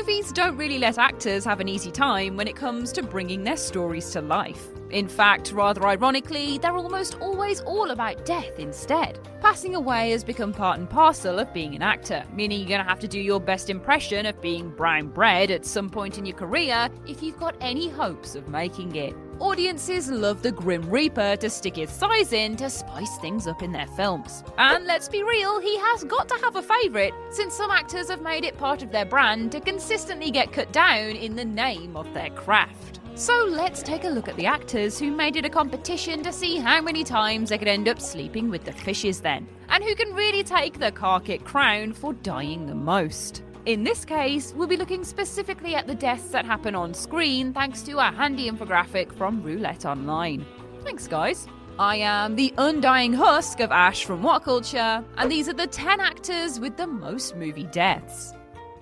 Movies don't really let actors have an easy time when it comes to bringing their stories to life. In fact, rather ironically, they're almost always all about death instead. Passing away has become part and parcel of being an actor, meaning you're gonna have to do your best impression of being brown bread at some point in your career if you've got any hopes of making it. Audiences love the Grim Reaper to stick his size in to spice things up in their films. And let's be real, he has got to have a favourite, since some actors have made it part of their brand to consistently get cut down in the name of their craft. So let's take a look at the actors who made it a competition to see how many times they could end up sleeping with the fishes then, and who can really take the Carkit crown for dying the most. In this case, we'll be looking specifically at the deaths that happen on screen thanks to a handy infographic from Roulette Online. Thanks, guys. I am the undying husk of Ash from WhatCulture, and these are the 10 actors with the most movie deaths.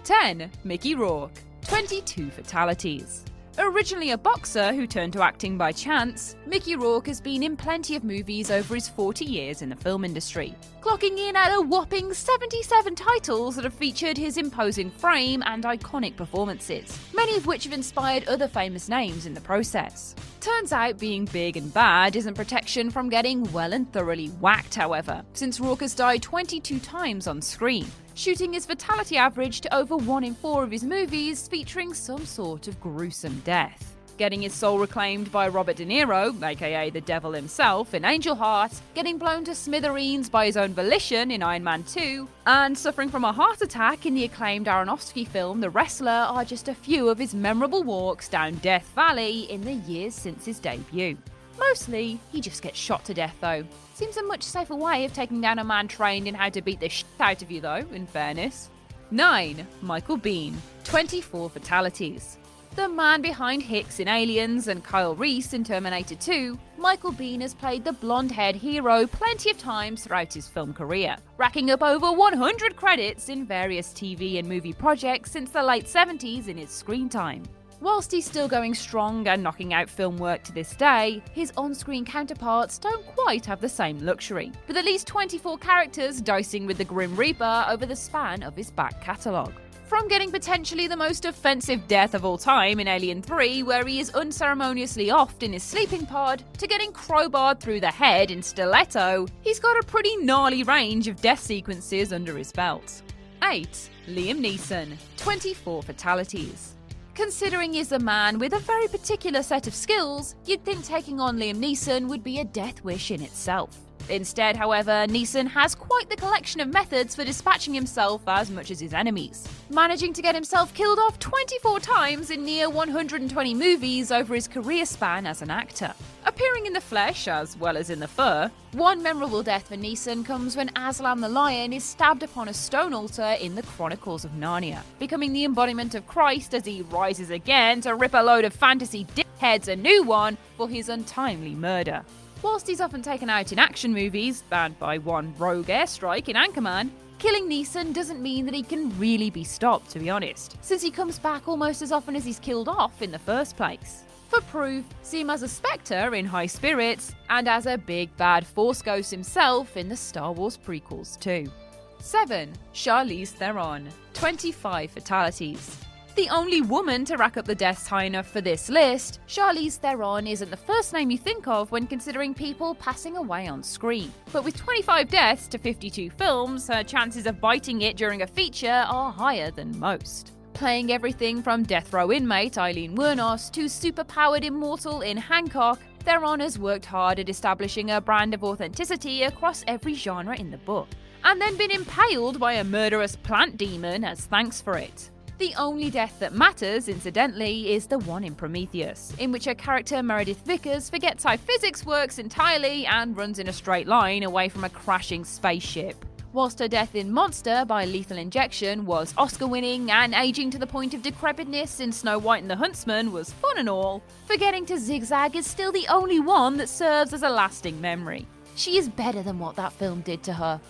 10. Mickey Rourke, 22 fatalities. Originally a boxer who turned to acting by chance, Mickey Rourke has been in plenty of movies over his 40 years in the film industry, clocking in at a whopping 77 titles that have featured his imposing frame and iconic performances, many of which have inspired other famous names in the process. Turns out being big and bad isn't protection from getting well and thoroughly whacked, however, since Rourke died 22 times on screen, shooting his fatality average to over 1 in 4 of his movies featuring some sort of gruesome death. Getting his soul reclaimed by Robert De Niro, aka the devil himself, in Angel Heart, getting blown to smithereens by his own volition in Iron Man 2, and suffering from a heart attack in the acclaimed Aronofsky film The Wrestler are just a few of his memorable walks down Death Valley in the years since his debut. Mostly, he just gets shot to death though. Seems a much safer way of taking down a man trained in how to beat the shit out of you though, in fairness. 9. Michael Biehn, 24 fatalities. The man behind Hicks in Aliens and Kyle Reese in Terminator 2, Michael Biehn has played the blonde haired hero plenty of times throughout his film career, racking up over 100 credits in various TV and movie projects since the late 70s in his screen time. Whilst he's still going strong and knocking out film work to this day, his on screen counterparts don't quite have the same luxury, with at least 24 characters dicing with the Grim Reaper over the span of his back catalogue. From getting potentially the most offensive death of all time in Alien 3, where he is unceremoniously offed in his sleeping pod, to getting crowbarred through the head in Stiletto, he's got a pretty gnarly range of death sequences under his belt. 8. Liam Neeson, 24 fatalities. Considering he's a man with a very particular set of skills, you'd think taking on Liam Neeson would be a death wish in itself. Instead, however, Neeson has quite the collection of methods for dispatching himself as much as his enemies, managing to get himself killed off 24 times in near 120 movies over his career span as an actor. Appearing in the flesh as well as in the fur, one memorable death for Neeson comes when Aslan the lion is stabbed upon a stone altar in the Chronicles of Narnia, becoming the embodiment of Christ as he rises again to rip a load of fantasy dickheads a new one for his untimely murder. Whilst he's often taken out in action movies, banned by one rogue airstrike in Anchorman, killing Neeson doesn't mean that he can really be stopped, to be honest, since he comes back almost as often as he's killed off in the first place. For proof, see him as a Spectre in High Spirits, and as a big bad Force Ghost himself in the Star Wars prequels too. 7. Charlize Theron, 25 fatalities. The only woman to rack up the deaths high enough for this list, Charlize Theron isn't the first name you think of when considering people passing away on screen. But with 25 deaths to 52 films, her chances of biting it during a feature are higher than most playing everything from death row inmate Aileen Wuornos to superpowered immortal in Hancock, Theron has worked hard at establishing a brand of authenticity across every genre in the book, and then been impaled by a murderous plant demon as thanks for it. The only death that matters, incidentally, is the one in Prometheus, in which her character Meredith Vickers forgets how physics works entirely and runs in a straight line away from a crashing spaceship whilst her death in Monster by lethal injection was Oscar winning and aging to the point of decrepitness in Snow White and the Huntsman was fun and all, forgetting to zigzag is still the only one that serves as a lasting memory. She is better than what that film did to her.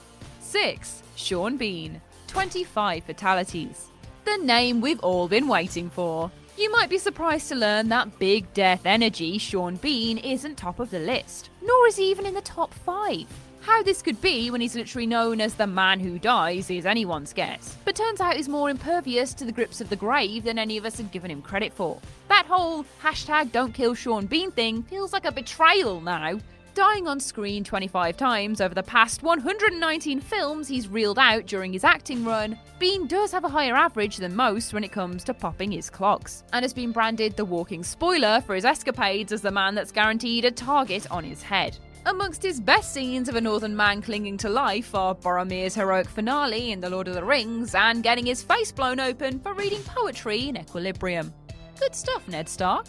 6. Sean Bean. 25 fatalities. The name we've all been waiting for. You might be surprised to learn that big death energy Sean Bean isn't top of the list, nor is he even in the top 5. How this could be when he's literally known as the man who dies is anyone's guess, but turns out he's more impervious to the grips of the grave than any of us had given him credit for. That whole hashtag don't kill Sean Bean thing feels like a betrayal now. Dying on screen 25 times over the past 119 films he's reeled out during his acting run, Bean does have a higher average than most when it comes to popping his clogs, and has been branded the walking spoiler for his escapades as the man that's guaranteed a target on his head. Amongst his best scenes of a northern man clinging to life are Boromir's heroic finale in The Lord of the Rings and getting his face blown open for reading poetry in Equilibrium. Good stuff, Ned Stark.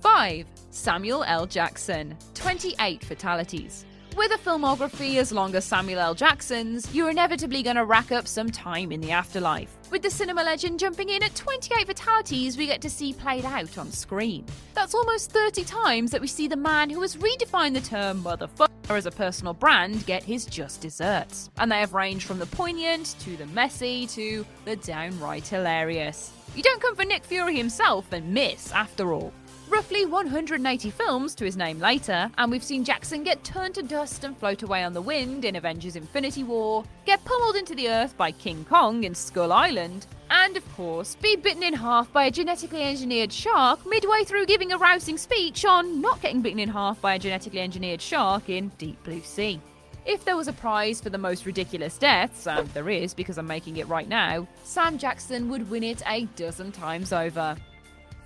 5. Samuel L. Jackson. 28 fatalities. With a filmography as long as Samuel L. Jackson's, you're inevitably going to rack up some time in the afterlife. With the cinema legend jumping in at 28 fatalities we get to see played out on screen. That's almost 30 times that we see the man who has redefined the term motherfucker as a personal brand get his just desserts. And they have ranged from the poignant to the messy to the downright hilarious. You don't come for Nick Fury himself and miss, after all roughly 180 films to his name later, and we've seen Jackson get turned to dust and float away on the wind in Avengers Infinity War, get pummeled into the earth by King Kong in Skull Island, and of course, be bitten in half by a genetically engineered shark midway through giving a rousing speech on not getting bitten in half by a genetically engineered shark in Deep Blue Sea. If there was a prize for the most ridiculous deaths, and there is because I'm making it right now, Sam Jackson would win it a dozen times over.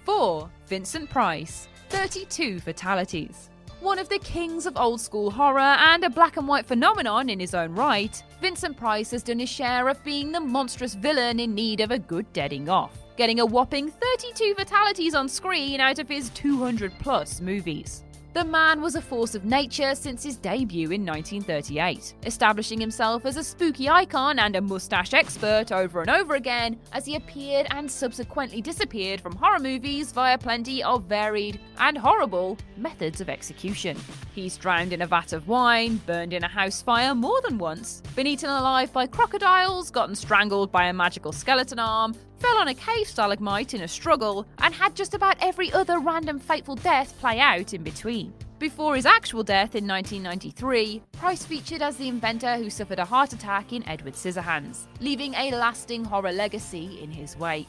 4. Vincent Price, 32 fatalities. One of the kings of old school horror and a black and white phenomenon in his own right, Vincent Price has done his share of being the monstrous villain in need of a good deading off, getting a whopping 32 fatalities on screen out of his 200 plus movies. The man was a force of nature since his debut in 1938, establishing himself as a spooky icon and a mustache expert over and over again as he appeared and subsequently disappeared from horror movies via plenty of varied and horrible methods of execution. He's drowned in a vat of wine, burned in a house fire more than once, been eaten alive by crocodiles, gotten strangled by a magical skeleton arm, fell on a cave stalagmite in a struggle, and had just about every other random fateful death play out in between. Before his actual death in 1993, Price featured as the inventor who suffered a heart attack in Edward Scissorhands, leaving a lasting horror legacy in his wake.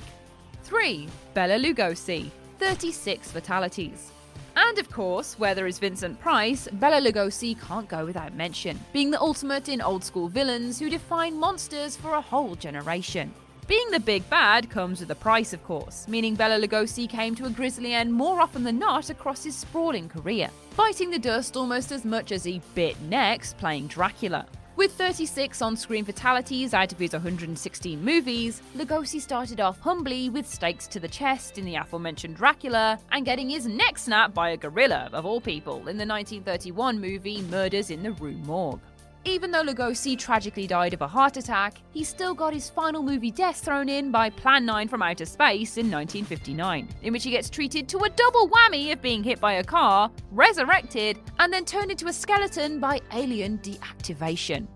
3. Bela Lugosi, 36 fatalities. And of course, where there is Vincent Price, Bela Lugosi can't go without mention, being the ultimate in old school villains who define monsters for a whole generation. Being the big bad comes with a price, of course, meaning Bela Lugosi came to a grisly end more often than not across his sprawling career, biting the dust almost as much as he bit next playing Dracula. With 36 on screen fatalities out of his 116 movies, Lugosi started off humbly with stakes to the chest in the aforementioned Dracula and getting his neck snapped by a gorilla, of all people, in the 1931 movie Murders in the Rue Morgue. Even though Lugosi tragically died of a heart attack, he still got his final movie death thrown in by Plan 9 from Outer Space in 1959, in which he gets treated to a double whammy of being hit by a car, resurrected, and then turned into a skeleton by alien deactivation.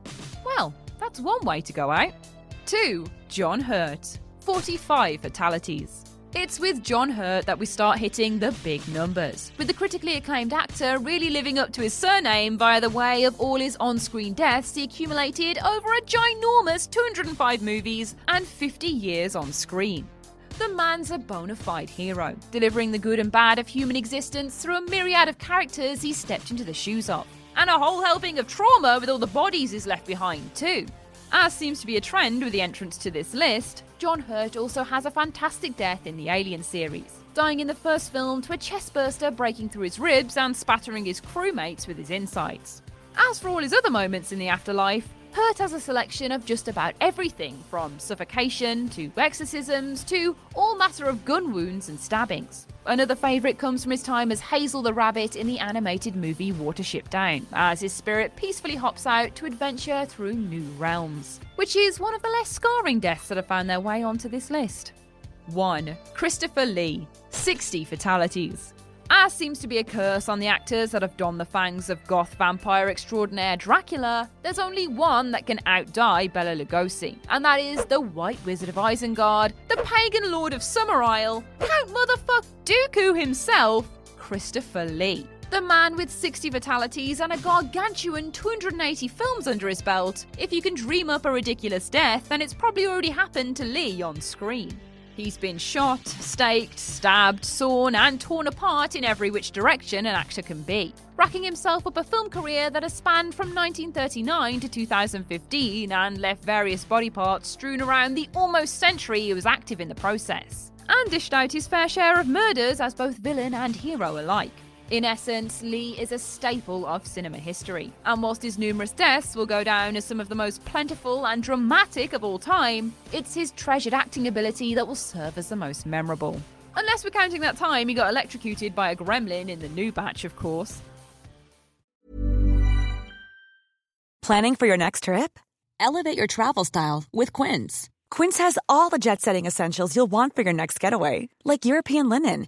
Well, that's one way to go out. 2. John Hurt. 45 fatalities. It's with John Hurt that we start hitting the big numbers, with the critically acclaimed actor really living up to his surname via the way of all his on screen deaths he accumulated over a ginormous 205 movies and 50 years on screen. the man's a bona fide hero, delivering the good and bad of human existence through a myriad of characters he stepped into the shoes of. And a whole helping of trauma with all the bodies he's left behind, too. As seems to be a trend with the entrance to this list, John Hurt also has a fantastic death in the Alien series, dying in the first film to a chestburster breaking through his ribs and spattering his crewmates with his insides. As for all his other moments in the afterlife, Hurt has a selection of just about everything from suffocation to exorcisms to all matter of gun wounds and stabbings. Another favourite comes from his time as Hazel the Rabbit in the animated movie Watership Down, as his spirit peacefully hops out to adventure through new realms, which is one of the less scarring deaths that have found their way onto this list. 1. Christopher Lee, 60 fatalities. As seems to be a curse on the actors that have donned the fangs of goth vampire extraordinaire Dracula, there's only one that can outdie Bela Lugosi, and that is the White Wizard of Isengard, the pagan lord of Summerisle, Count Motherfuck Dooku himself, Christopher Lee. The man with 60 fatalities and a gargantuan 280 films under his belt. If you can dream up a ridiculous death, then it's probably already happened to Lee on screen. He's been shot, staked, stabbed, sawn, and torn apart in every which direction an actor can be, racking himself up a film career that has spanned from 1939 to 2015 and left various body parts strewn around the almost century he was active in the process, and dished out his fair share of murders as both villain and hero alike. In essence, Lee is a staple of cinema history, and whilst his numerous deaths will go down as some of the most plentiful and dramatic of all time, it's his treasured acting ability that will serve as the most memorable. Unless we're counting that time he got electrocuted by a gremlin in the new batch, of course. Planning for your next trip? Elevate your travel style with Quince. Quince has all the jet setting essentials you'll want for your next getaway, like European linen